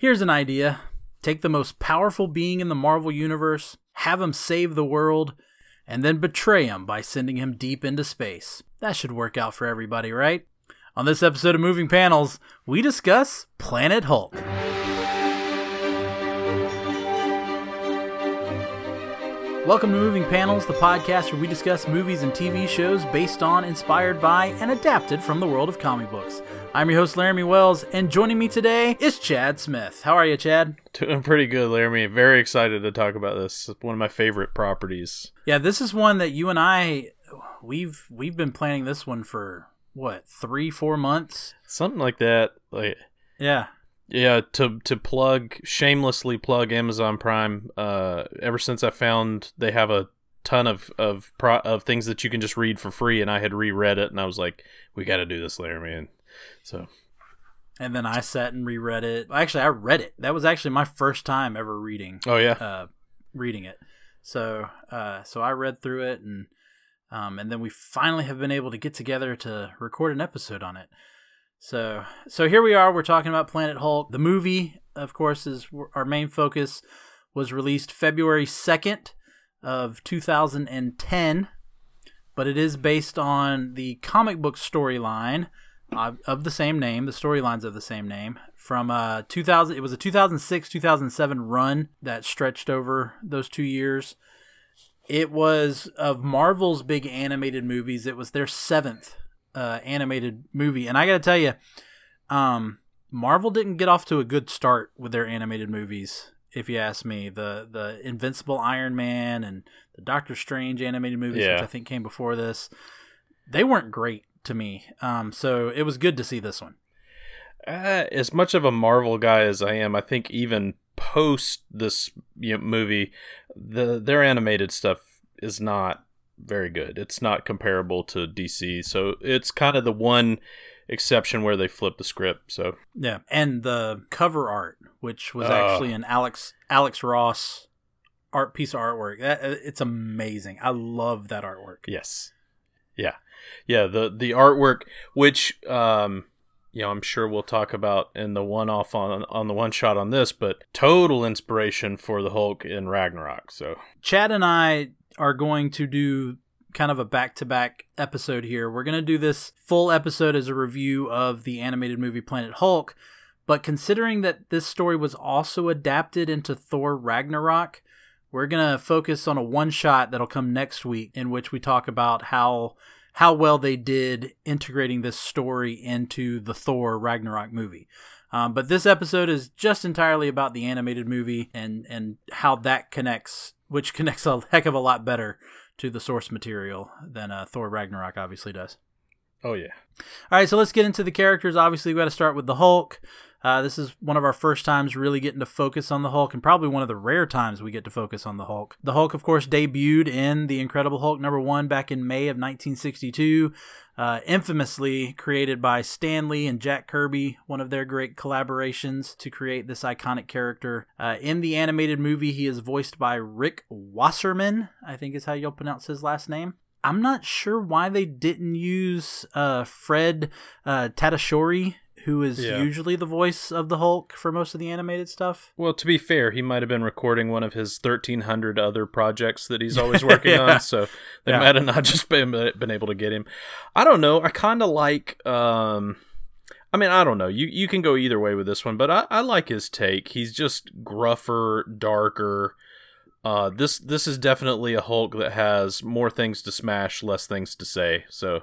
Here's an idea take the most powerful being in the Marvel Universe, have him save the world, and then betray him by sending him deep into space. That should work out for everybody, right? On this episode of Moving Panels, we discuss Planet Hulk. Welcome to Moving Panels, the podcast where we discuss movies and TV shows based on, inspired by, and adapted from the world of comic books. I'm your host, Laramy Wells, and joining me today is Chad Smith. How are you, Chad? Doing pretty good, Laramy. Very excited to talk about this. One of my favorite properties. Yeah, this is one that you and I we've we've been planning this one for what three, four months, something like that. Like yeah, yeah. To to plug shamelessly plug Amazon Prime. Uh, ever since I found they have a ton of of pro- of things that you can just read for free, and I had reread it, and I was like, we got to do this, Laramy. And so and then I sat and reread it. Actually, I read it. That was actually my first time ever reading. Oh yeah, uh, reading it. So, uh, so I read through it, and um, and then we finally have been able to get together to record an episode on it. So, so here we are. We're talking about Planet Hulk. The movie, of course, is our main focus. Was released February second of 2010, but it is based on the comic book storyline uh, of the same name. The storylines of the same name from uh 2000. It was a 2006 2007 run that stretched over those two years. It was of Marvel's big animated movies. It was their seventh uh, animated movie, and I got to tell you, um, Marvel didn't get off to a good start with their animated movies. If you ask me, the the Invincible Iron Man and the Doctor Strange animated movies, yeah. which I think came before this, they weren't great to me. Um, so it was good to see this one. Uh, as much of a Marvel guy as I am, I think even post this you know, movie, the their animated stuff is not very good. It's not comparable to DC, so it's kind of the one exception where they flip the script. So yeah, and the cover art, which was uh, actually an Alex Alex Ross art piece of artwork, that it's amazing. I love that artwork. Yes, yeah, yeah. The the artwork, which um, you know, I'm sure we'll talk about in the one off on on the one shot on this, but total inspiration for the Hulk in Ragnarok. So Chad and I are going to do kind of a back to back episode here. We're going to do this full episode as a review of the animated movie Planet Hulk, but considering that this story was also adapted into Thor Ragnarok, we're going to focus on a one shot that'll come next week in which we talk about how how well they did integrating this story into the Thor Ragnarok movie. Um, but this episode is just entirely about the animated movie and and how that connects, which connects a heck of a lot better to the source material than uh, Thor Ragnarok obviously does. Oh yeah. All right, so let's get into the characters. Obviously, we got to start with the Hulk. Uh, this is one of our first times really getting to focus on the Hulk, and probably one of the rare times we get to focus on the Hulk. The Hulk, of course, debuted in The Incredible Hulk number one back in May of 1962. Uh, infamously created by Stan Lee and Jack Kirby, one of their great collaborations to create this iconic character. Uh, in the animated movie, he is voiced by Rick Wasserman, I think is how you'll pronounce his last name. I'm not sure why they didn't use uh, Fred uh, Tatasciore who is yeah. usually the voice of the Hulk for most of the animated stuff. Well, to be fair, he might have been recording one of his 1,300 other projects that he's always working yeah. on, so they yeah. might have not just been, been able to get him. I don't know. I kind of like. Um, I mean, I don't know. You you can go either way with this one, but I, I like his take. He's just gruffer, darker. Uh, this this is definitely a Hulk that has more things to smash, less things to say. So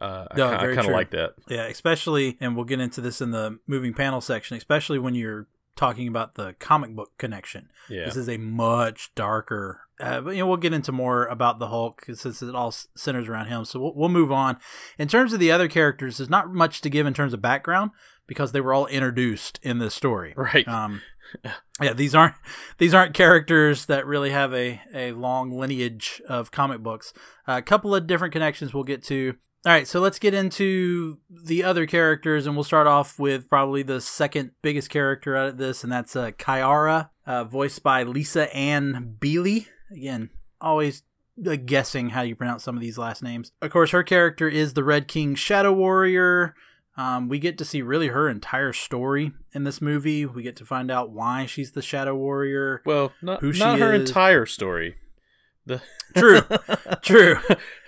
uh, no, I, kind of like that. Yeah, especially, and we'll get into this in the moving panel section, especially when you're talking about the comic book connection. Yeah. This is a much darker. Uh, but, you know, we'll get into more about the Hulk since it all centers around him. So we'll, we'll move on. In terms of the other characters, there's not much to give in terms of background because they were all introduced in this story. Right. Um, yeah, these aren't these aren't characters that really have a, a long lineage of comic books. Uh, a couple of different connections we'll get to. All right, so let's get into the other characters, and we'll start off with probably the second biggest character out of this, and that's uh, Caiera, uh, voiced by Lisa Ann Beley. Again, always uh, guessing how you pronounce some of these last names. Of course, her character is the Red King Shadow Warrior. Um, we get to see really her entire story in this movie. We get to find out why she's the Shadow Warrior. Well, not, who not her is. entire story. The true, true.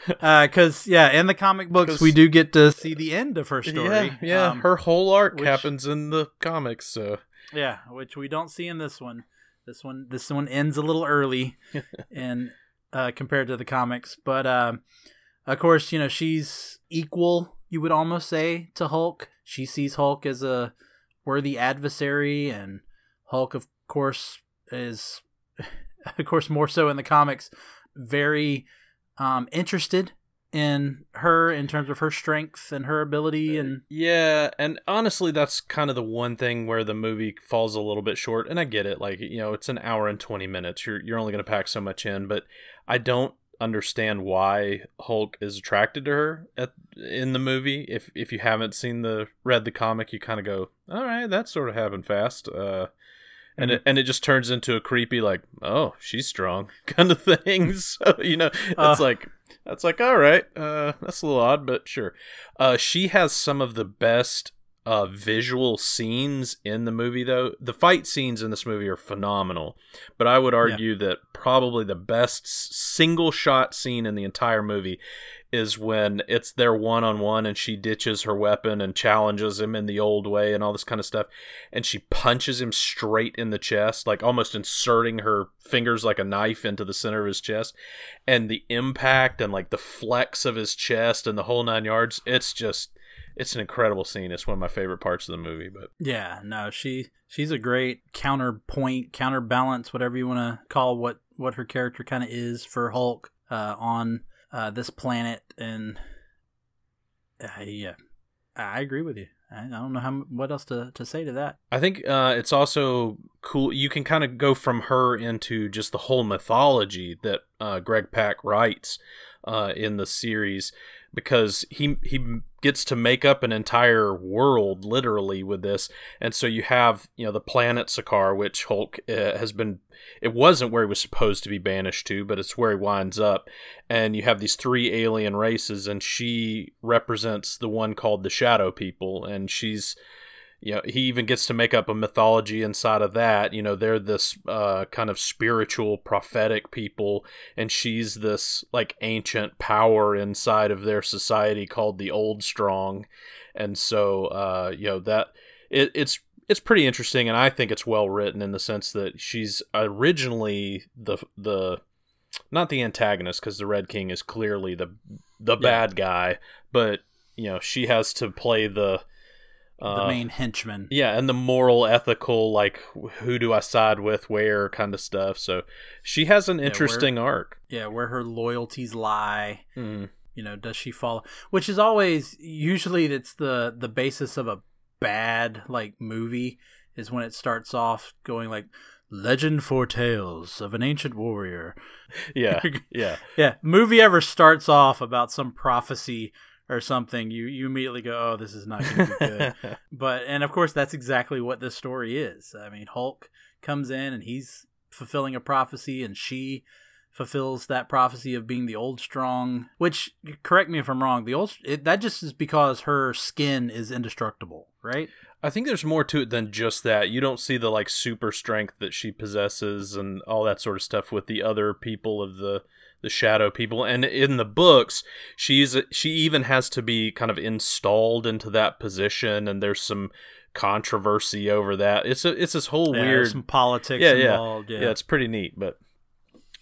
Because uh, yeah, in the comic books, we do get to see the end of her story. Yeah, yeah. Um, her whole arc which, happens in the comics. So yeah, which we don't see in this one. This one, this one ends a little early, and uh, compared to the comics. But uh, of course, you know she's equal. You would almost say to Hulk. She sees Hulk as a worthy adversary, and Hulk, of course, is, of course, more so in the comics, very um, interested in her in terms of her strength and her ability uh, and yeah and honestly that's kind of the one thing where the movie falls a little bit short and i get it like you know it's an hour and 20 minutes you're you're only going to pack so much in but i don't understand why hulk is attracted to her at in the movie. If if you haven't seen the read the comic you kind of go all right that sort of happened fast uh and mm-hmm. it and it just turns into a creepy like oh she's strong kind of thing so you know it's uh, like that's like all right uh that's a little odd but sure uh she has some of the best uh visual scenes in the movie though the fight scenes in this movie are phenomenal but i would argue yeah. that probably the best single shot scene in the entire movie is when it's their one on one and she ditches her weapon and challenges him in the old way and all this kind of stuff. And she punches him straight in the chest, like almost inserting her fingers like a knife into the center of his chest. And the impact and like the flex of his chest and the whole nine yards, it's just it's an incredible scene. It's one of my favorite parts of the movie. But yeah, no, she she's a great counterpoint, counterbalance, whatever you want to call what what her character kind of is for Hulk uh, on uh, this planet, and uh, yeah, I agree with you. I, don't know how what else to, to say to that. I think uh, it's also cool. You can kind of go from her into just the whole mythology that uh, Greg Pak writes uh, in the series because he he gets to make up an entire world literally with this. And so you have you know the planet Sakaar which Hulk uh, has been it wasn't where he was supposed to be banished to but it's where he winds up. And you have these three alien races and she represents the one called the shadow people and she's you know he even gets to make up a mythology inside of that you know they're this uh, kind of spiritual prophetic people and she's this like ancient power inside of their society called the old strong and so uh, you know that it, it's it's pretty interesting and i think it's well written in the sense that she's originally the the not the antagonist because the red king is clearly the the yeah. bad guy but you know she has to play the the uh, main henchman. Yeah, and the moral, ethical, like who do I side with, where kind of stuff. So she has an interesting yeah, where, arc. Yeah, where her loyalties lie. Mm. You know, does she follow? Which is always usually it's the the basis of a bad like movie is when it starts off going like legend foretells of an ancient warrior. Yeah, yeah, yeah. Movie ever starts off about some prophecy or something, you you immediately go, "Oh, this is not going to be good." but and of course, that's exactly what this story is. I mean, Hulk comes in and he's fulfilling a prophecy, and she fulfills that prophecy of being the old strong. Which, correct me if I'm wrong, the old it, that just is because her skin is indestructible, right? I think there's more to it than just that. You don't see the like super strength that she possesses and all that sort of stuff with the other people of the the shadow people. And in the books she's she even has to be kind of installed into that position and there's some controversy over that. It's a it's this whole yeah, weird some politics yeah, involved yeah. yeah it's pretty neat but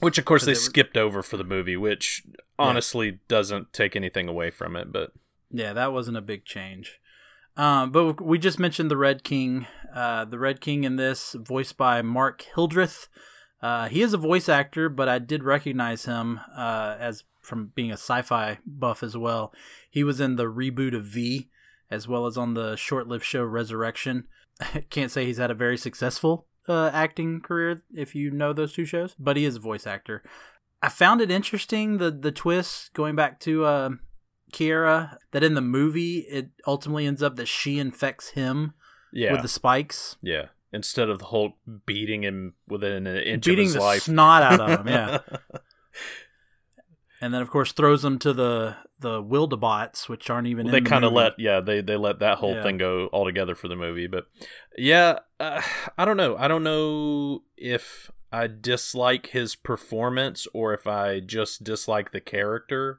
which of course they was... skipped over for the movie which honestly yeah. doesn't take anything away from it but yeah that wasn't a big change. Um, but we just mentioned the red king uh, the red king in this voiced by mark hildreth uh, he is a voice actor, but I did recognize him uh, as from being a sci-fi buff as well. He was in the reboot of V, as well as on the short-lived show Resurrection. Can't say he's had a very successful uh, acting career if you know those two shows, but he is a voice actor. I found it interesting the the twist going back to uh, Caiera that in the movie it ultimately ends up that she infects him yeah. with the spikes. Yeah instead of the Hulk beating him within an inch beating of his the life. snot out of him. Yeah. and then of course throws them to the the Wildebots, which aren't even. Well, they kind of let yeah they they let that whole Yeah. thing go altogether for the movie, but yeah, uh, I don't know. I don't know if I dislike his performance or if I just dislike the character.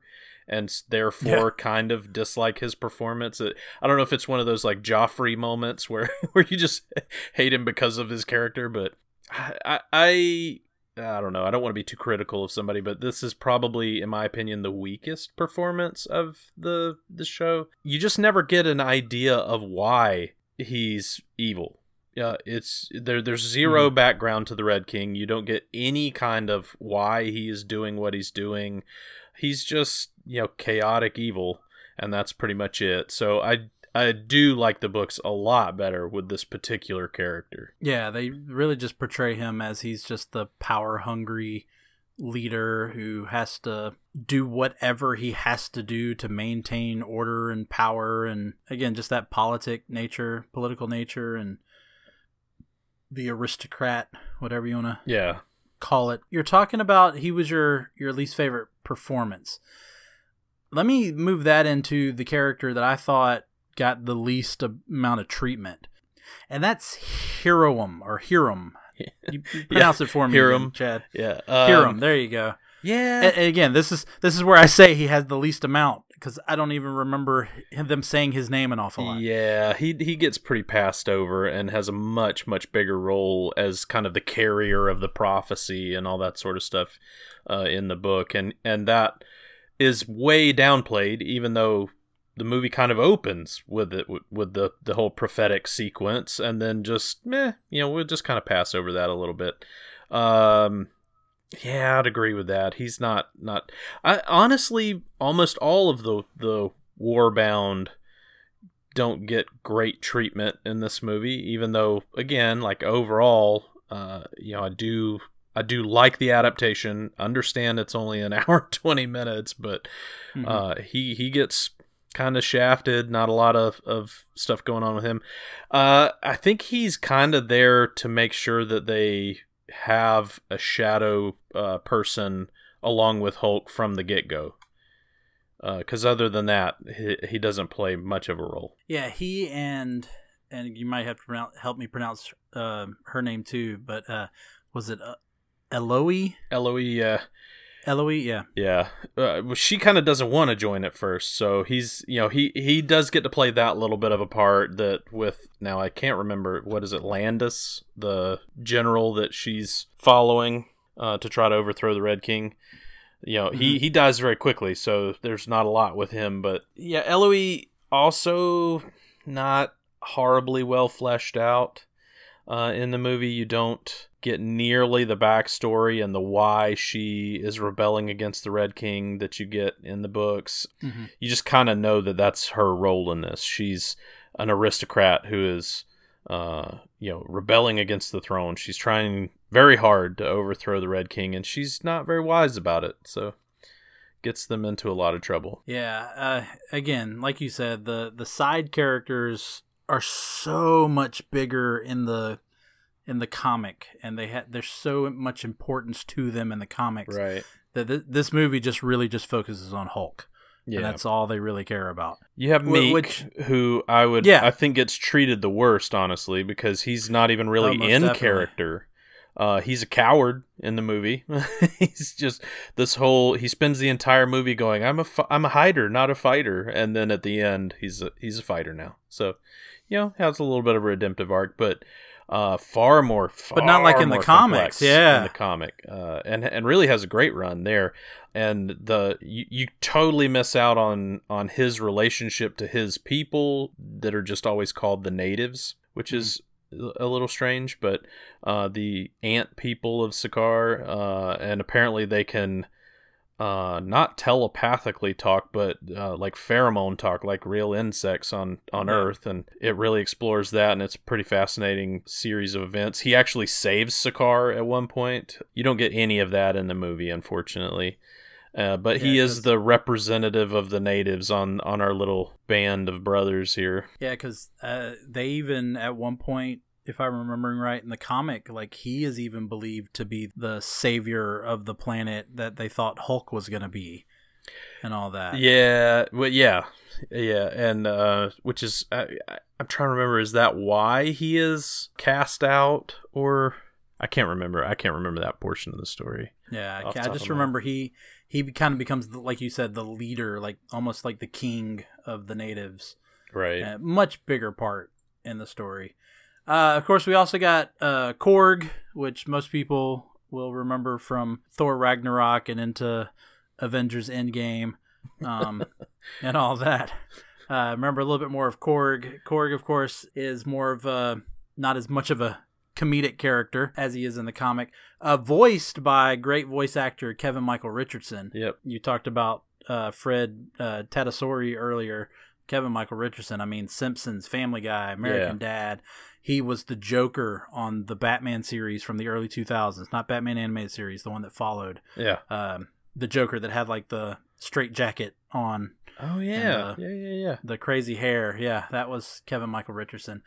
And therefore, kind of dislike his performance. It, I don't know if it's one of those like Joffrey moments where, where you just hate him because of his character, but I, I, I don't know. I don't want to be too critical of somebody, but this is probably, in my opinion, the weakest performance of the the show. You just never get an idea of why he's evil. Yeah, it's there. There's 0 mm-hmm. background to the Red King. You don't get any kind of why he is doing what he's doing. He's just you know chaotic evil, and that's pretty much it. So I I do like the books a lot better with this particular character. Yeah, they really just portray him as he's just the power hungry leader who has to do whatever he has to do to maintain order and power and again just that politic nature, political nature and the aristocrat, whatever you want to Yeah, call it. You're talking about he was your your least favorite performance. Let me move that into the character that I thought got the least amount of treatment. And that's Hiram or Hiram. You, pronounce it for me, Hiram. Chad. yeah. Hiram. Um, There you go. Yeah. And, again, this is this is where I say he has the least amount because I don't even remember them saying his name an awful lot. Yeah, he he gets pretty passed over and has a much much bigger role as kind of the carrier of the prophecy and all that sort of stuff uh, in the book, and and that is way downplayed, even though the movie kind of opens with it with, the the whole prophetic sequence, and then just meh, you know, we'll just kind of pass over that a little bit. Um, yeah, I'd agree with that. He's not not. I honestly, almost all of the the warbound don't get great treatment in this movie. Even though, again, like overall, uh, you know, I do I do like the adaptation. Understand it's only an hour and twenty minutes, but Mhm. uh, he he gets kind of shafted. Not a lot of of stuff going on with him. Uh, I think he's kind of there to make sure that they have a shadow uh, person along with Hulk from the get go. Because other than that, he, he doesn't play much of a role. Yeah, he and and you might have to pronounce, help me pronounce uh, her name too. But uh, was it Eloy? Eloy, uh, Eloy, yeah. yeah, uh, well, she kind of doesn't want to join at first, so he's you know he he does get to play that little bit of a part that with now I can't remember what is it Landis the general that she's following uh, to try to overthrow the Red King. You know he he dies very quickly, so there's not a lot with him. But yeah, Eloy also not horribly well fleshed out uh, in the movie. You don't get nearly the backstory and the why she is rebelling against the Red King that you get in the books. Mhm. You just kind of know that that's her role in this. She's an aristocrat who is, uh, you know, rebelling against the throne. She's trying very hard to overthrow the Red King, and she's not very wise about it. So gets them into a lot of trouble. Yeah. Uh, again, like you said, the the side characters are so much bigger in the in the comic, and they had there's so much importance to them in the comics Right. that th- this movie just really just focuses on Hulk, and Yeah. that's all they really care about. You have Miek, which- who I would, Yeah. I think gets treated the worst, honestly, because he's not even really Oh, in definitely. character. Uh, he's a coward in the movie. he's just this whole. He spends the entire movie going, "I'm a, I'm a hider, not a fighter," and then at the end, he's a, he's a fighter now. So, you know, has a little bit of a redemptive arc, but uh, far more, far But not like in the comics, yeah. in the comic, uh, and and really has a great run there. And the you, you totally miss out on on his relationship to his people that are just always called the natives, which is a little strange. But uh, the ant people of Sakaar, uh, and apparently they can uh, not telepathically talk, but uh, like pheromone talk, like real insects on on Yeah. Earth, and it really explores that, and it's a pretty fascinating series of events. He actually saves Sakaar at one point. You don't get any of that in the movie, unfortunately. Uh, but he is the representative of the natives on on our little band of brothers here. Yeah, because uh, they even at one point, if I'm remembering right in the comic, like he is even believed to be the savior of the planet that they thought Hulk was going to be. and all that. Yeah, well, yeah, yeah, and uh, which is I, I'm trying to remember. Is that why he is cast out, or I can't remember. I can't remember that portion of the story. Yeah, I, I just remember he he kind of becomes like you said the leader, like almost like the king of the natives. Right. Uh, much bigger part in the story. Uh, of course, we also got uh, Korg, which most people will remember from Thor Ragnarok and into Avengers Endgame, um, and all that. Uh, remember a little bit more of Korg. Korg, of course, is more of a not as much of a comedic character as he is in the comic, uh, voiced by great voice actor Kevin Michael Richardson. Yep. You talked about uh, Fred uh, Tatasciore earlier. Kevin Michael Richardson. I mean, Simpsons, Family Guy, American yeah. Dad. He was the Joker on the Batman series from the early 2000s, not Batman animated series, the one that followed. Yeah. Um, the Joker that had like the straight jacket on. Oh yeah, the, yeah, yeah, yeah. The crazy hair. Yeah, that was Kevin Michael Richardson.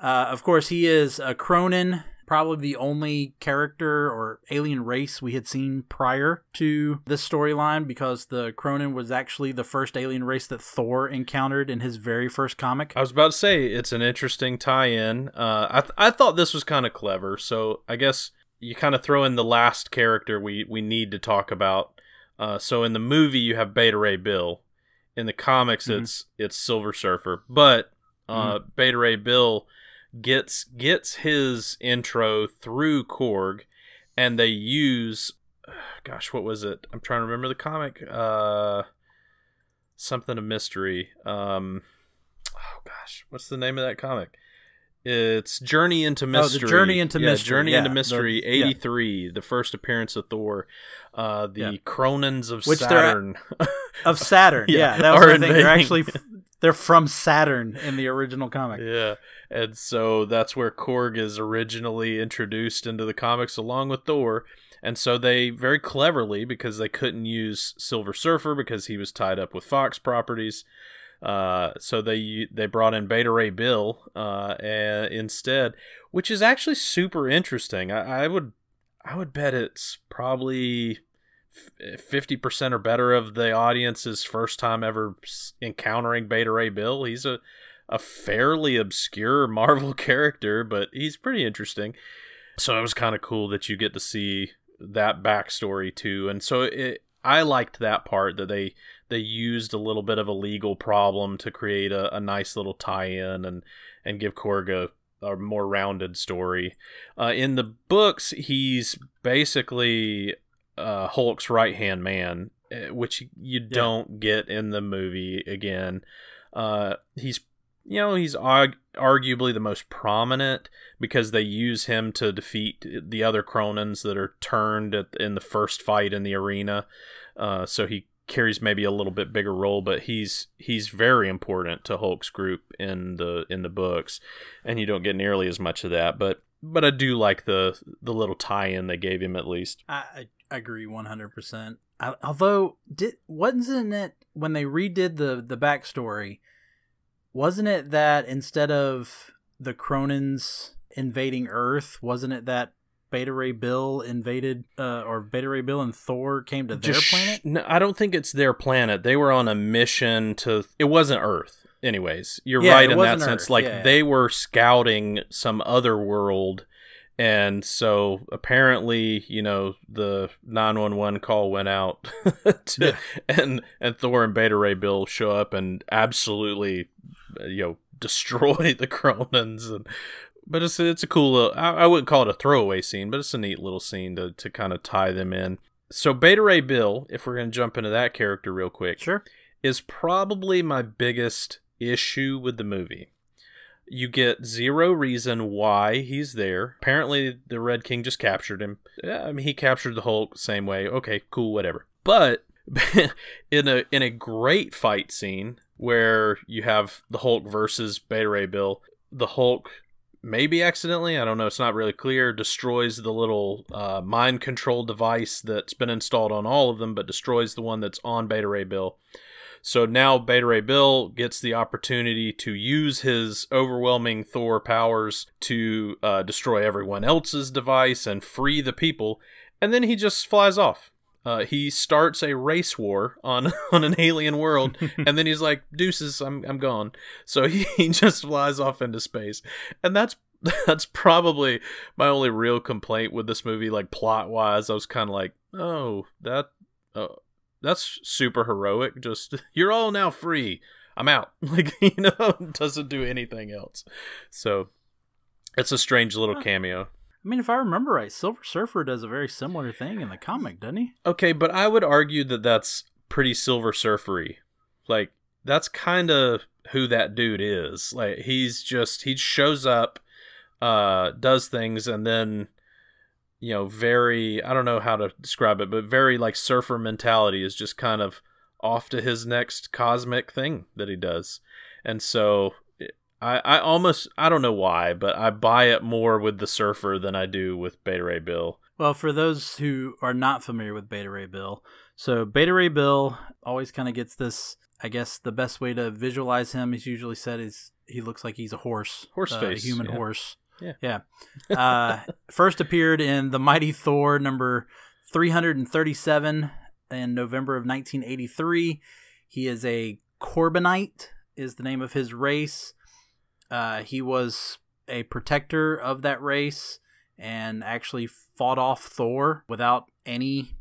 Uh, of course, he is a Kronan, probably the only character or alien race we had seen prior to this storyline because the Kronan was actually the first alien race that Thor encountered in his very first comic. I was about to say it's an interesting tie-in. Uh, I th- I thought this was kind of clever, so I guess you kind of throw in the last character we we need to talk about. Uh, so in the movie you have Beta Ray Bill. In the comics, mm-hmm. it's it's Silver Surfer, but uh, mm-hmm. Beta Ray Bill gets gets his intro through Korg, and they use, gosh, what was it? I'm trying to remember the comic. Uh, something of mystery. Um, oh gosh, what's the name of that comic? It's Journey into Mystery. Oh, the Journey into yeah, Mystery. Journey yeah, into Mystery, the, 83, yeah. the first appearance of Thor. Uh, the. Kronans of Which Saturn. of Saturn, yeah. That was the thing. They're actually they're from Saturn in the original comic. Yeah. And so that's where Korg is originally introduced into the comics along with Thor. And so they very cleverly, because they couldn't use Silver Surfer because he was tied up with Fox properties, uh, so they they brought in Beta Ray Bill uh, instead, which is actually super interesting. I, I would I would bet it's probably 50% or better of the audience's first time ever encountering Beta Ray Bill. He's a, a fairly obscure Marvel character, but he's pretty interesting. So it was kind of cool that you get to see that backstory too. And so it, I liked that part that they they used a little bit of a legal problem to create a, a nice little tie-in and and give Korg a, a more rounded story. Uh, in the books, he's basically uh, Hulk's right hand man, eh, which you yeah. don't get in the movie again. Uh, he's you know he's arg- arguably the most prominent because they use him to defeat the other Kronans that are turned at, in the first fight in the arena. Uh, so he carries maybe a little bit bigger role, but he's he's very important to Hulk's group in the in the books, and you don't get nearly as much of that. But but I do like the the little tie-in they gave him at least. I, I agree one hundred percent. Although did wasn't it when they redid the the backstory, wasn't it that instead of the Kronans invading Earth, wasn't it that Beta Ray Bill invaded, uh, or Beta Ray Bill and Thor came to their Just, planet? No, I don't think it's their planet. They were on a mission to. It wasn't Earth. Anyways, you're yeah, right in that Earth. sense. Like yeah. they were scouting some other world, and so apparently, you know, the 911 call went out, to, yeah. and and Thor and Beta Ray Bill show up and absolutely, you know, destroy the Kronans and but it's it's a cool. I, I wouldn't call it a throwaway scene, but it's a neat little scene to to kind of tie them in. So Beta Ray Bill, if we're gonna jump into that character real quick, sure, is probably my biggest issue with the movie. You get zero reason why he's there. Apparently, the Red King just captured him. Yeah, I mean, he captured the Hulk same way. Okay, cool, whatever. But in a in a great fight scene where you have the Hulk versus Beta Ray Bill, the Hulk maybe accidentally, I don't know, it's not really clear, destroys the little uh, mind control device that's been installed on all of them, but destroys the one that's on Beta Ray Bill. So now Beta Ray Bill gets the opportunity to use his overwhelming Thor powers to uh, destroy everyone else's device and free the people, and then he just flies off. Uh, he starts a race war on on an alien world, and then he's like, "Deuces, I'm I'm gone." So he, he just flies off into space, and that's that's probably my only real complaint with this movie. Like plot wise, I was kind of like, "Oh, that, oh, that's super heroic. Just you're all now free. I'm out." Like you know, doesn't do anything else. So it's a strange little cameo. I mean, if I remember right, Silver Surfer does a very similar thing in the comic, doesn't he? Okay, but I would argue that that's pretty Silver Surfery. Like that's kind of who that dude is. Like he's just he shows up, uh, does things, and then you know, very I don't know how to describe it, but very like surfer mentality is just kind of off to his next cosmic thing that he does. And so I, I almost I don't know why, but I buy it more with the surfer than I do with Beta Ray Bill. Well, for those who are not familiar with Beta Ray Bill, so Beta Ray Bill always kind of gets this. I guess the best way to visualize him is usually said is he looks like he's a horse, horse uh, face, a human yeah. horse. Yeah, yeah. Uh, first appeared in the Mighty Thor number three hundred and thirty-seven in November of nineteen eighty-three. He is a Korbinite, is the name of his race. Uh, he was a protector of that race and actually fought off Thor without any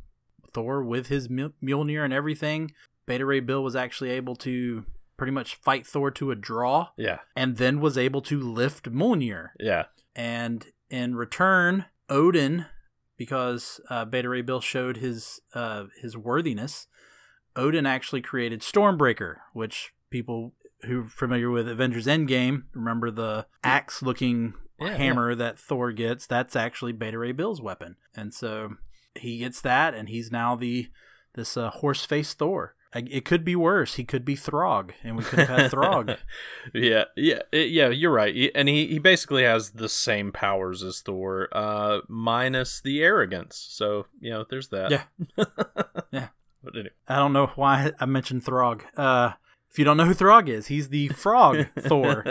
Thor with his Mjol- Mjolnir and everything. Beta Ray Bill was actually able to pretty much fight Thor to a draw yeah, and then was able to lift Mjolnir. yeah. And in return, Odin, because uh, Beta Ray Bill showed his uh, his worthiness, Odin actually created Stormbreaker, which people who are familiar with Avengers Endgame remember the axe looking Yeah, hammer that Thor gets. That's actually Beta Ray Bill's weapon, and so he gets that, and he's now the this uh, horse face Thor. It could be worse. He could be Throg, and we could have had Throg. yeah, yeah, yeah. You're right, and he he basically has the same powers as Thor, uh, minus the arrogance. So you know, there's that. Yeah. Yeah. But anyway. I don't know why I mentioned Throg. Uh, if you don't know who Throg is, he's the frog Thor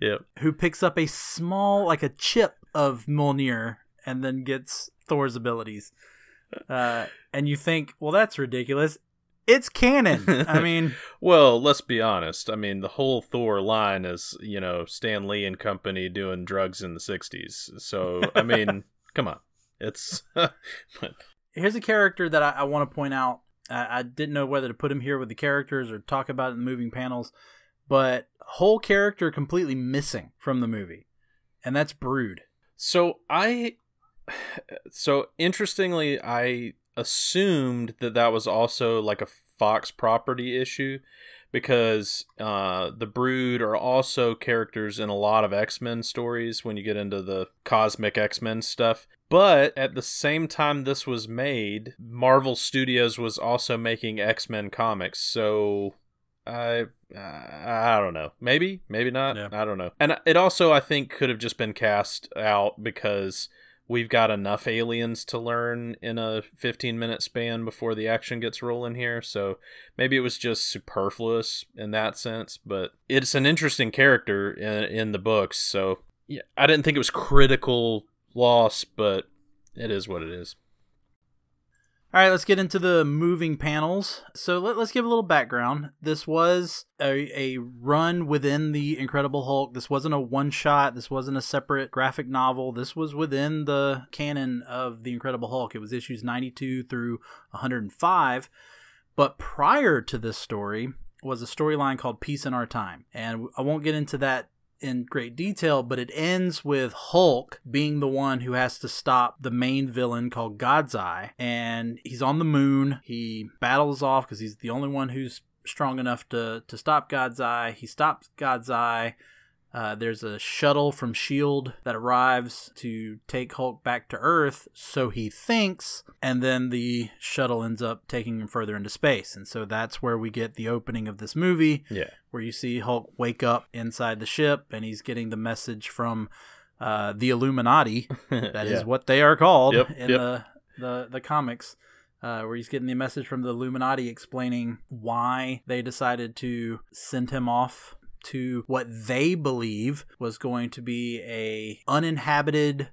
yep. who picks up a small, like a chip of Mjolnir and then gets Thor's abilities. Uh, and you think, well, that's ridiculous. It's canon. I mean, Well, let's be honest. I mean, the whole Thor line is, you know, Stan Lee and company doing drugs in the 60s. So, I mean, come on. It's here's a character that I, I want to point out. I, I didn't know whether to put him here with the characters or talk about it in the moving panels, but whole character completely missing from the movie, and that's Brood. so I so interestingly, I assumed that that was also like a Fox property issue because uh, the Brood are also characters in a lot of X Men stories when you get into the cosmic X Men stuff. But at the same time this was made, Marvel Studios was also making X Men comics. So I I don't know. Maybe, maybe not. Yeah. I don't know. And it also I think could have just been cast out because we've got enough aliens to learn in a 15 minute span before the action gets rolling here. So maybe it was just superfluous in that sense, but it's an interesting character in, in the books. So yeah, I didn't think it was critical loss, but it is what it is. All right, let's get into the moving panels. So let, us give a little background. This was a, a run within the Incredible Hulk. This wasn't a one shot. This wasn't a separate graphic novel. This was within the canon of the Incredible Hulk. It was issues 92 through 105. But prior to this story was a storyline called Peace in Our Time. And I won't get into that in great detail, but it ends with Hulk being the one who has to stop the main villain called God's Eye. And he's on the moon. He battles off because he's the only one who's strong enough to, to stop God's Eye. He stops God's Eye. Uh, there's a shuttle from S.H.I.E.L.D. that arrives to take Hulk back to Earth, so he thinks, and then the shuttle ends up taking him further into space. And so that's where we get the opening of this movie Yeah. where you see Hulk wake up inside the ship and he's getting the message from uh, the Illuminati. That is Yeah. what they are called Yep, in yep. the the the comics. Uh, where he's getting the message from the Illuminati explaining why they decided to send him off to what they believe was going to be a uninhabited,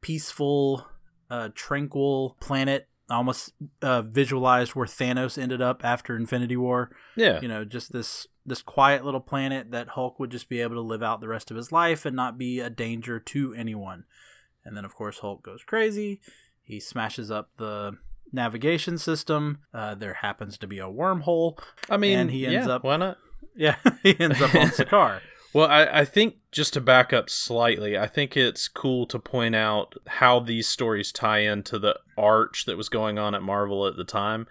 peaceful, uh, tranquil planet. Almost uh, visualized where Thanos ended up after Infinity War. Yeah. You know, just this this quiet little planet that Hulk would just be able to live out the rest of his life and not be a danger to anyone. And then, of course, Hulk goes crazy. He smashes up the navigation system. Uh, there happens to be a wormhole. I mean, and he ends yeah, up why not? Yeah, he ends up on Sakaar. Well, I, I think just to back up slightly, I think it's cool to point out how these stories tie into the arch that was going on at Marvel at the time.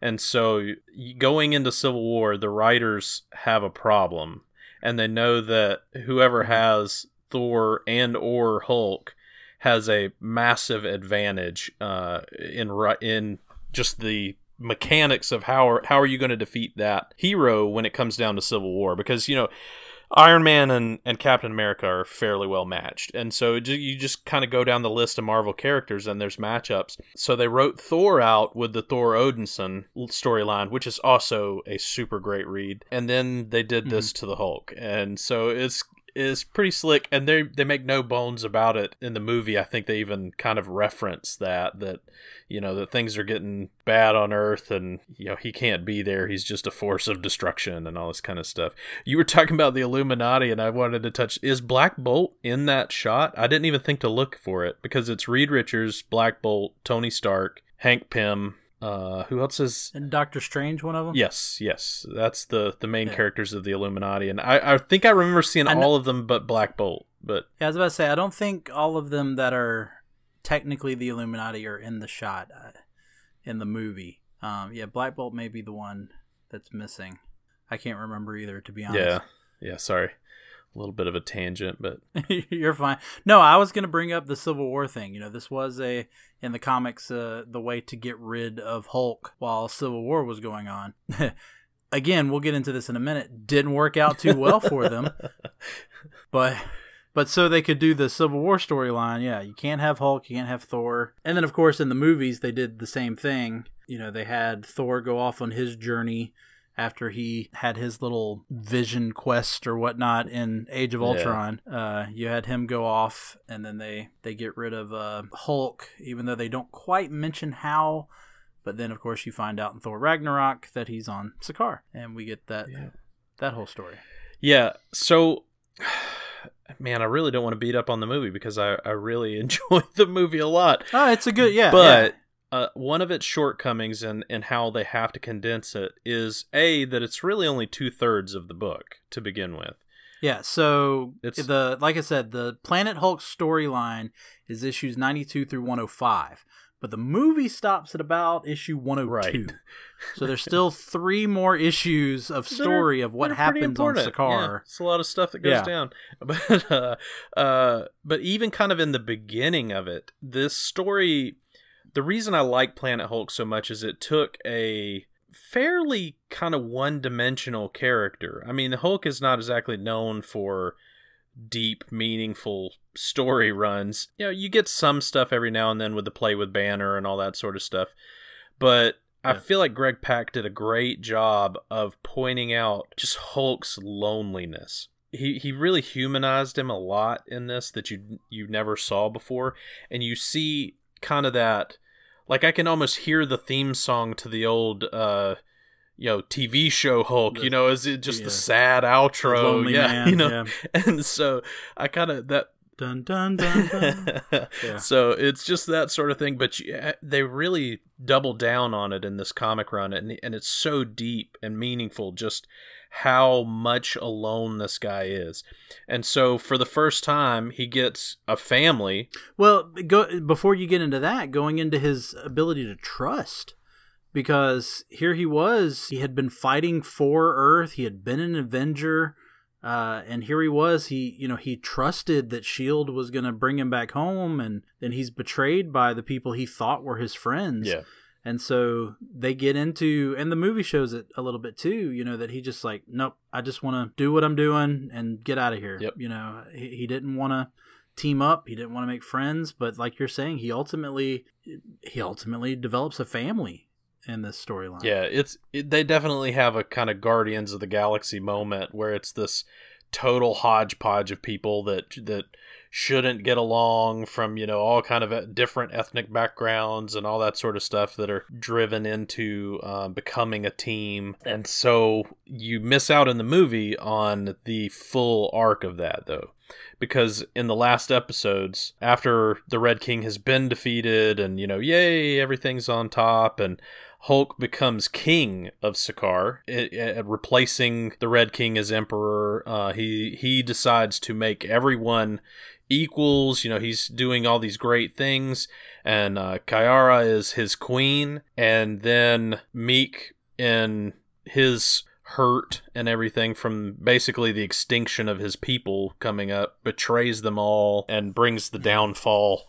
And so, going into Civil War, the writers have a problem, and they know that whoever has Thor and or Hulk has a massive advantage uh, in in just the mechanics of how are, how are you going to defeat that hero when it comes down to Civil War because you know Iron Man and, and Captain America are fairly well matched. And so you just kind of go down the list of Marvel characters and there's matchups. So they wrote Thor out with the Thor Odinson storyline, which is also a super great read. And then they did this mm-hmm. to the Hulk. And so it's is pretty slick and they they make no bones about it in the movie. I think they even kind of reference that that you know that things are getting bad on earth and you know he can't be there. He's just a force of destruction and all this kind of stuff. You were talking about the Illuminati and I wanted to touch is Black Bolt in that shot? I didn't even think to look for it because it's Reed Richards, Black Bolt, Tony Stark, Hank Pym, uh, who else is and Doctor Strange? One of them. Yes, yes, that's the the main yeah. characters of the Illuminati, and I I think I remember seeing all of them but Black Bolt. But yeah, I was about to say I don't think all of them that are technically the Illuminati are in the shot uh, in the movie. Um, yeah, Black Bolt may be the one that's missing. I can't remember either, to be honest. Yeah, yeah. Sorry a little bit of a tangent, but you're fine. No, I was going to bring up the Civil War thing. You know, this was a in the comics uh, the way to get rid of Hulk while Civil War was going on. Again, we'll get into this in a minute. Didn't work out too well for them, but but so they could do the Civil War storyline. Yeah, you can't have Hulk, you can't have Thor, and then of course in the movies they did the same thing. You know, they had Thor go off on his journey after he had his little vision quest or whatnot in Age of Ultron. Yeah. Uh, you had him go off, and then they they get rid of uh, Hulk, even though they don't quite mention how. But then, of course, you find out in Thor Ragnarok that he's on Sakaar, and we get that yeah. that whole story. Yeah. So. Man, I really don't want to beat up on the movie because I, I really enjoy the movie a lot. Oh, it's a good yeah. But yeah uh, one of its shortcomings and and how they have to condense it is a that it's really only two thirds of the book to begin with. Yeah, so it's the like I said, the Planet Hulk storyline is issues ninety two through one hundred five, but the movie stops at about issue one hundred two. Right. so there's still three more issues of story of what happens on Sakaar. Yeah, it's a lot of stuff that goes yeah. down, but uh, uh, but even kind of in the beginning of it, this story the reason I like Planet Hulk so much is it took a fairly kind of one dimensional character. I mean, the Hulk is not exactly known for deep, meaningful story runs. You know, you get some stuff every now and then with the play with Banner and all that sort of stuff. But yeah. I feel like Greg Pak did a great job of pointing out just Hulk's loneliness. He he really humanized him a lot in this that you you never saw before, and you see kind of that like I can almost hear the theme song to the old uh you know TV show Hulk. The, you know, is it just yeah. the sad outro? Yeah, man, you know, yeah. and so I kind of that. Dun dun dun. dun. yeah. So it's just that sort of thing, but you, eh, they really double down on it in this comic run, and and it's so deep and meaningful. Just how much alone this guy is. And so for the first time, he gets a family. Well, go before you get into that, going into his ability to trust because here he was, he had been fighting for Earth, he had been an Avenger, uh, and here he was. He, you know, he trusted that Shield was going to bring him back home, and then he's betrayed by the people he thought were his friends. Yeah. And so they get into, and the movie shows it a little bit too, you know, that he just like, nope, I just want to do what I'm doing and get out of here. Yep. You know, he, he didn't want to team up. He didn't want to make friends, but like you're saying, he ultimately, he ultimately develops a family in this storyline. Yeah, it's it, they definitely have a kind of Guardians of the Galaxy moment where it's this total hodgepodge of people that that shouldn't get along from you know all kind of uh, different ethnic backgrounds and all that sort of stuff that are driven into uh, becoming a team and so you miss out in the movie on the full arc of that though because in the last episodes after the red king has been defeated and you know yay everything's on top and Hulk becomes king of Sakaar, it, it, replacing the Red King as emperor. Uh, he he decides to make everyone equals. You know, he's doing all these great things, and uh, Caiera is his queen, and then Miek in his hurt and everything from basically the extinction of his people coming up betrays them all and brings the downfall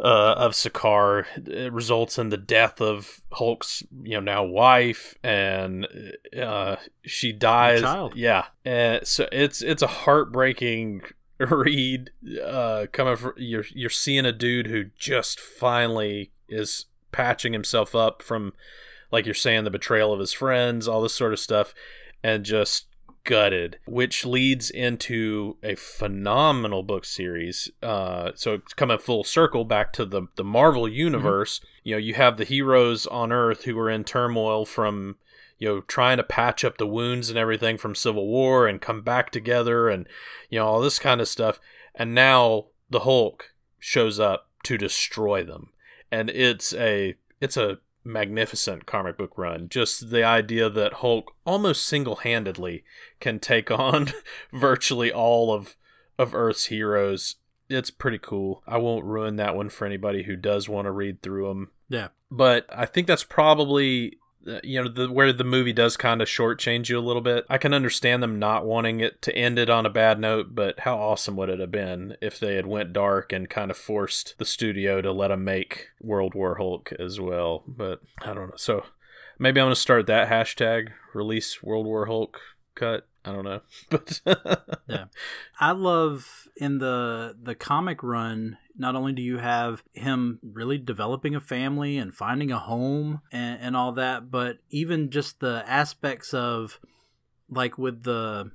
uh, of Sakaar. It results in the death of Hulk's, you know, now wife, and uh, she dies. Yeah, and so it's it's a heartbreaking read uh coming from you're you're seeing a dude who just finally is patching himself up from like you're saying the betrayal of his friends all this sort of stuff and just gutted which leads into a phenomenal book series uh so it's coming full circle back to the the marvel universe mm-hmm. you know you have the heroes on earth who are in turmoil from you know trying to patch up the wounds and everything from civil war and come back together and you know all this kind of stuff. And now the hulk shows up to destroy them. And it's a it's a magnificent comic book run. Just the idea that hulk almost single-handedly can take on virtually all of of earth's heroes. It's pretty cool. I won't ruin that one for anybody who does want to read through them yeah. But i think that's probably Uh, you know the where the movie does kind of shortchange you a little bit. I can understand them not wanting it to end it on a bad note, but how awesome would it have been if they had went dark and kind of forced the studio to let them make World War Hulk as well? But I don't know. So maybe I'm gonna start that hashtag release World War Hulk cut. I don't know, but yeah, I love in the the comic run not only do you have him really developing a family and finding a home and, and all that, but even just the aspects of like with the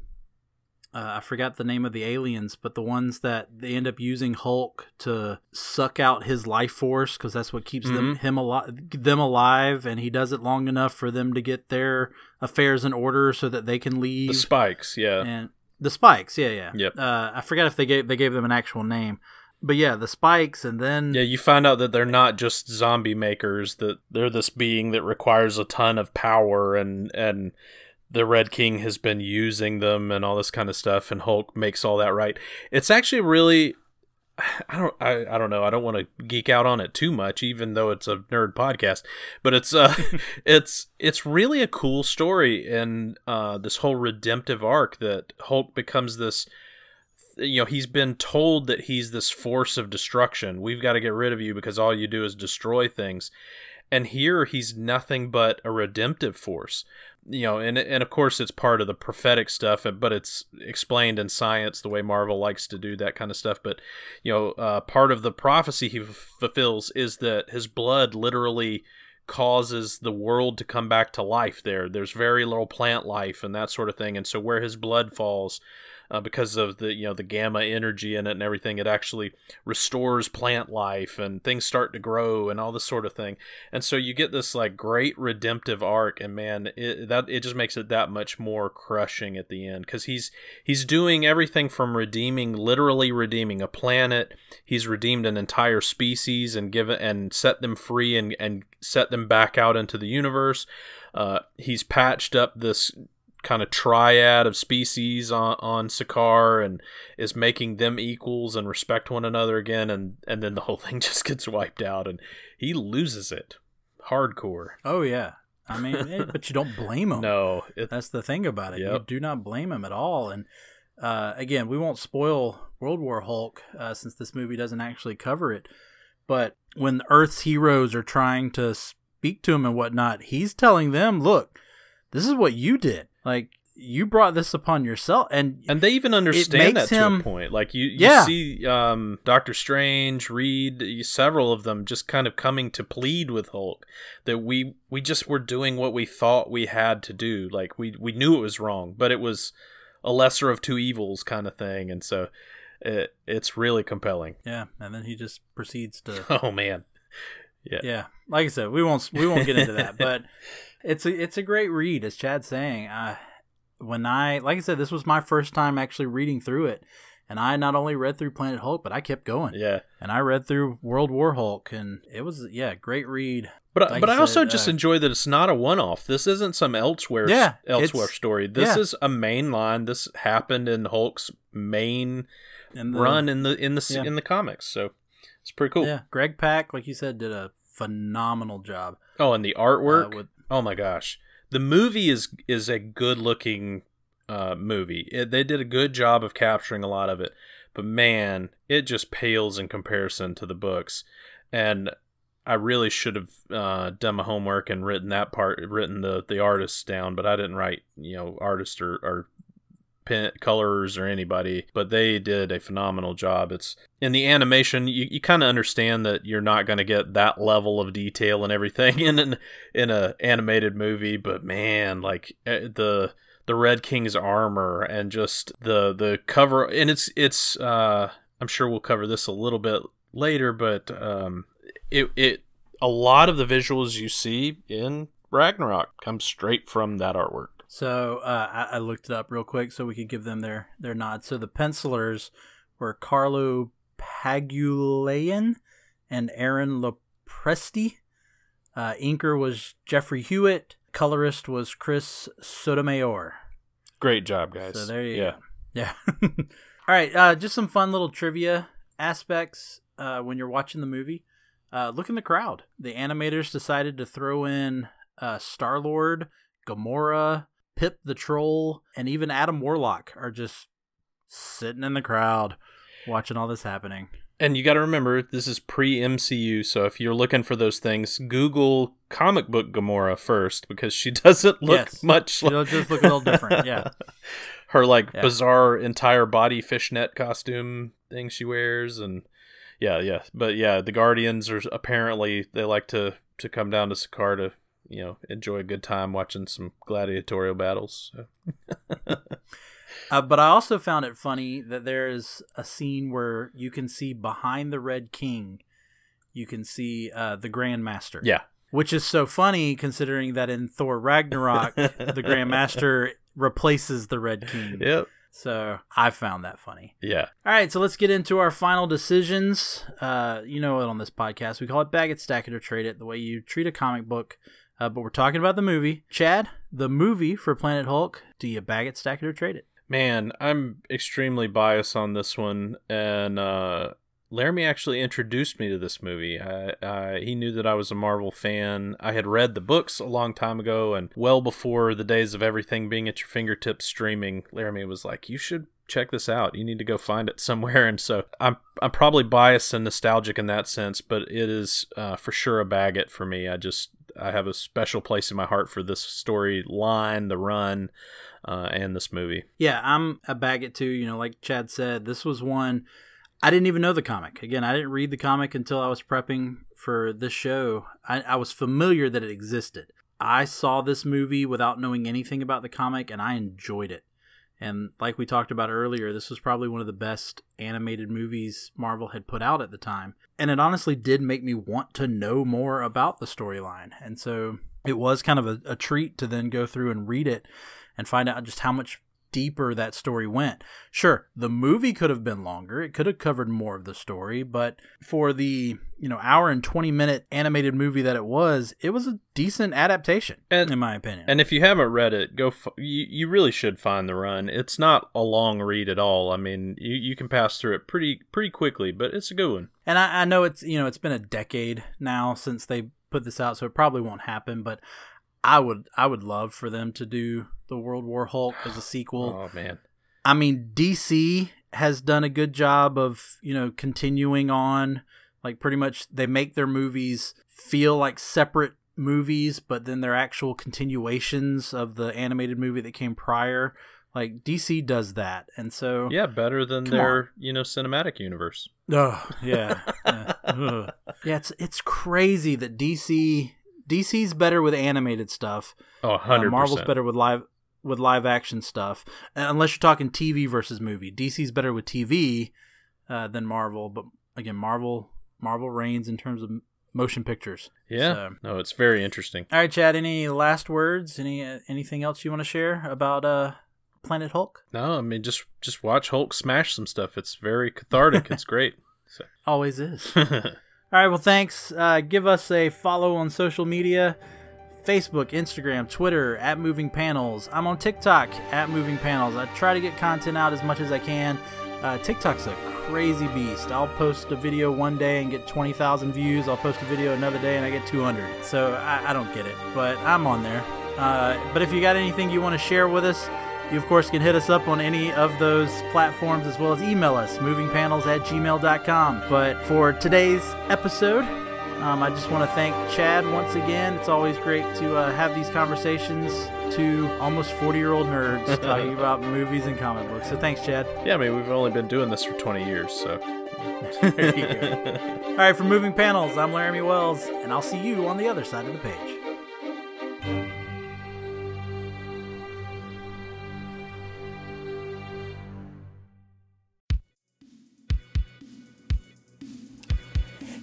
uh, I forgot the name of the aliens, but the ones that they end up using Hulk to suck out his life force because that's what keeps mm-hmm. them him alive, them alive, and he does it long enough for them to get their affairs in order so that they can leave. The spikes, yeah, and the spikes, yeah, yeah. Yep. Uh, I forgot if they gave they gave them an actual name, but yeah, the spikes, and then yeah, you find out that they're not just zombie makers; that they're this being that requires a ton of power, and and the Red King has been using them and all this kind of stuff, and Hulk makes all that right. It's actually really, I don't, I, I don't know, I don't want to geek out on it too much, even though it's a nerd podcast, but it's uh, it's it's really a cool story in uh this whole redemptive arc that Hulk becomes this you know he's been told that he's this force of destruction. We've got to get rid of you because all you do is destroy things. And here he's nothing but a redemptive force. You know and and of course it's part of the prophetic stuff but it's explained in science the way marvel likes to do that kind of stuff. But you know uh, part of the prophecy he f- fulfills is that his blood literally causes the world to come back to life there. There's very little plant life and that sort of thing. And so where his blood falls uh, because of the you know the gamma energy in it and everything. It actually restores plant life and things start to grow and all this sort of thing. And so you get this like great redemptive arc, and man, it, that it just makes it that much more crushing at the end because he's he's doing everything from redeeming, literally redeeming a planet. He's redeemed an entire species and given and set them free and and set them back out into the universe. Uh, he's patched up this kind of triad of species on, on Sakaar and is making them equals and respect one another again and and then the whole thing just gets wiped out and he loses it hardcore. Oh yeah. I mean, it, but you don't blame him. No, it, that's the thing about it. Yep. You do not blame him at all. And uh, again, we won't spoil World War Hulk uh, since this movie doesn't actually cover it. But when Earth's heroes are trying to speak to him and whatnot, he's telling them, "Look, this is what you did. Like you brought this upon yourself and and they even understand that him, to a point like you, you yeah. see um, dr strange reed several of them just kind of coming to plead with hulk that we we just were doing what we thought we had to do like we we knew it was wrong but it was a lesser of two evils kind of thing, and so it, it's really compelling. Yeah, and then he just proceeds to. Oh man, yeah, yeah. Like I said, we won't we won't get into that, but it's a it's a great read, as Chad's saying. Uh, when I like I said, this was my first time actually reading through it, and I not only read through Planet Hulk, but I kept going. Yeah, and I read through World War Hulk, and it was yeah, great read. But like but I said, also just uh, enjoy that it's not a one off. This isn't some elsewhere yeah, elsewhere story. This yeah. is a main line. This happened in Hulk's main in the, run in the in the yeah. in the comics. So it's pretty cool. Yeah, Greg Pak, like you said, did a phenomenal job. Oh, and the artwork. Uh, with, oh my gosh, the movie is is a good looking uh, movie. It, they did a good job of capturing a lot of it, but man, it just pales in comparison to the books. And I really should have uh, done my homework and written that part, written the the artists down, but I didn't write you know artist or, or pen, colors or anybody, but they did a phenomenal job. It's in the animation, you, you kind of understand that you're not going to get that level of detail and everything in an in a animated movie, but man, like eh, the the Red King's armor and just the the cover and it's it's uh I'm sure we'll cover this a little bit later, but um it it a lot of the visuals you see in Ragnarok come straight from that artwork. So uh, I, I, looked it up real quick so we could give them their their nod. So the pencilers were Carlo Pagulayan and Aaron Lopresti. Uh, inker was Jeffrey Huet. Colorist was Chris Sotomayor. Great job, guys. So there you yeah. go. Yeah. All right. Uh, just some fun little trivia aspects uh, when you're watching the movie. Uh, look in the crowd. The animators decided to throw in uh, Star Lord, Gamora, Pip the Troll, and even Adam Warlock are just sitting in the crowd watching all this happening. And you got to remember, this is pre MCU, so if you're looking for those things, Google comic book Gamora first because she doesn't look yes. much. She'll just look a little different. Yeah, her like yeah. bizarre entire body fishnet costume thing she wears, and yeah, yeah. But yeah, the Guardians are apparently they like to to come down to Sakaar to you know enjoy a good time watching some gladiatorial battles. So. uh, but I also found it funny that there is a scene where you can see behind the Red King, you can see uh, the Grandmaster. Yeah, which is so funny considering that in Thor Ragnarok, the Grandmaster replaces the Red King. Yep. So I found that funny. Yeah. All right, so let's get into our final decisions. Uh, you know it on this podcast. We call it bag it, stack it, or trade it. The way you treat a comic book uh, but we're talking about the movie. Chad, the movie for Planet Hulk. Do you bag it, stack it, or trade it? Man, I'm extremely biased on this one, and uh, Laramy actually introduced me to this movie. I, I, he knew that I was a Marvel fan. I had read the books a long time ago, and well before the days of everything being at your fingertips streaming, Laramy was like, "You should check this out. You need to go find it somewhere." And so I'm I'm probably biased and nostalgic in that sense, but it is uh, for sure a bag it for me. I just I have a special place in my heart for this storyline, the run, uh, and this movie. Yeah, I'm a bag it too. You know, like Chad said, this was one I didn't even know the comic. Again, I didn't read the comic until I was prepping for this show. I, I was familiar that it existed. I saw this movie without knowing anything about the comic, and I enjoyed it. And like we talked about earlier, this was probably one of the best animated movies Marvel had put out at the time. And it honestly did make me want to know more about the storyline. And so it was kind of a, a, treat to then go through and read it and find out just how much deeper that story went. Sure, the movie could have been longer. It could have covered more of the story, but for the, you know, hour and 20 minute animated movie that it was, it was a decent adaptation and, in my opinion. And if you haven't read it, go f- you, you really should find the run. It's not a long read at all. I mean, you, you can pass through it pretty pretty quickly, but it's a good one. And I, I know it's, you know, it's been a decade now since they put this out, so it probably won't happen, but I would I would love for them to do the World War Hulk as a sequel. Oh man. I mean DC has done a good job of, you know, continuing on like pretty much they make their movies feel like separate movies, but then they're actual continuations of the animated movie that came prior. Like DC does that, and so yeah, better than their on. you know cinematic universe. Oh yeah, yeah. yeah. It's it's crazy that DC DC's better with animated stuff. Oh, 100 uh, Marvel's better with live with live action stuff, unless you're talking TV versus movie. DC's better with TV uh, than Marvel, but again, Marvel Marvel reigns in terms of motion pictures. Yeah, so. no, it's very interesting. All right, Chad. Any last words? Any uh, anything else you want to share about uh, Planet Hulk? No, I mean just just watch Hulk smash some stuff. It's very cathartic. it's great. So. Always is. All right. Well, thanks. Uh, give us a follow on social media. Facebook, Instagram, Twitter at Moving Panels. I'm on TikTok at Moving Panels. I try to get content out as much as I can. Uh, TikTok's a crazy beast. I'll post a video one day and get 20,000 views. I'll post a video another day and I get 200. So I, I don't get it, but I'm on there. Uh, but if you got anything you want to share with us, you, of course, can hit us up on any of those platforms as well as email us, movingpanels at gmail.com. But for today's episode, um, I just want to thank Chad once again. It's always great to uh, have these conversations to almost 40 year old nerds talking about movies and comic books. So thanks, Chad. Yeah, I mean, we've only been doing this for 20 years, so. there you go. All right, for Moving Panels, I'm Laramy Wells, and I'll see you on the other side of the page.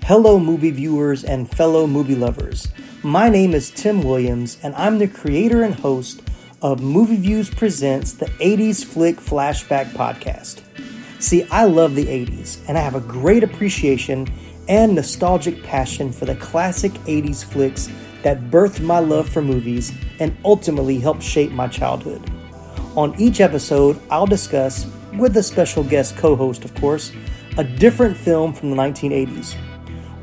Hello, movie viewers and fellow movie lovers. My name is Tim Williams, and I'm the creator and host of Movie Views Presents the 80s Flick Flashback Podcast. See, I love the 80s, and I have a great appreciation and nostalgic passion for the classic 80s flicks that birthed my love for movies and ultimately helped shape my childhood. On each episode, I'll discuss, with a special guest co host, of course, a different film from the 1980s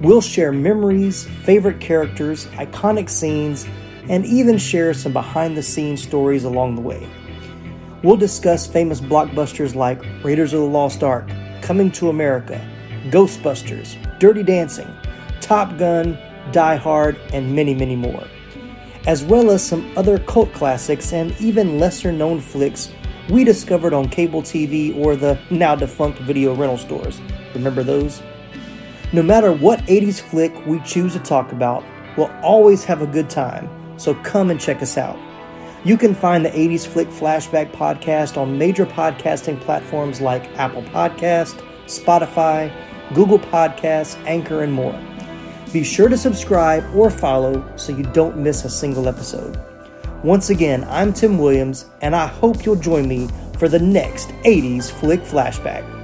We'll share memories, favorite characters, iconic scenes, and even share some behind the scenes stories along the way. We'll discuss famous blockbusters like Raiders of the Lost Ark, Coming to America, Ghostbusters, Dirty Dancing, Top Gun, Die Hard, and many, many more, as well as some other cult classics and even lesser known flicks we discovered on cable TV or the now defunct video rental stores. Remember those? No matter what 80s flick we choose to talk about, we'll always have a good time, so come and check us out. You can find the 80s Flick Flashback podcast on major podcasting platforms like Apple Podcast, Spotify, Google Podcasts, Anchor, and more. Be sure to subscribe or follow so you don't miss a single episode. Once again, I'm Tim Williams, and I hope you'll join me for the next 80s Flick Flashback.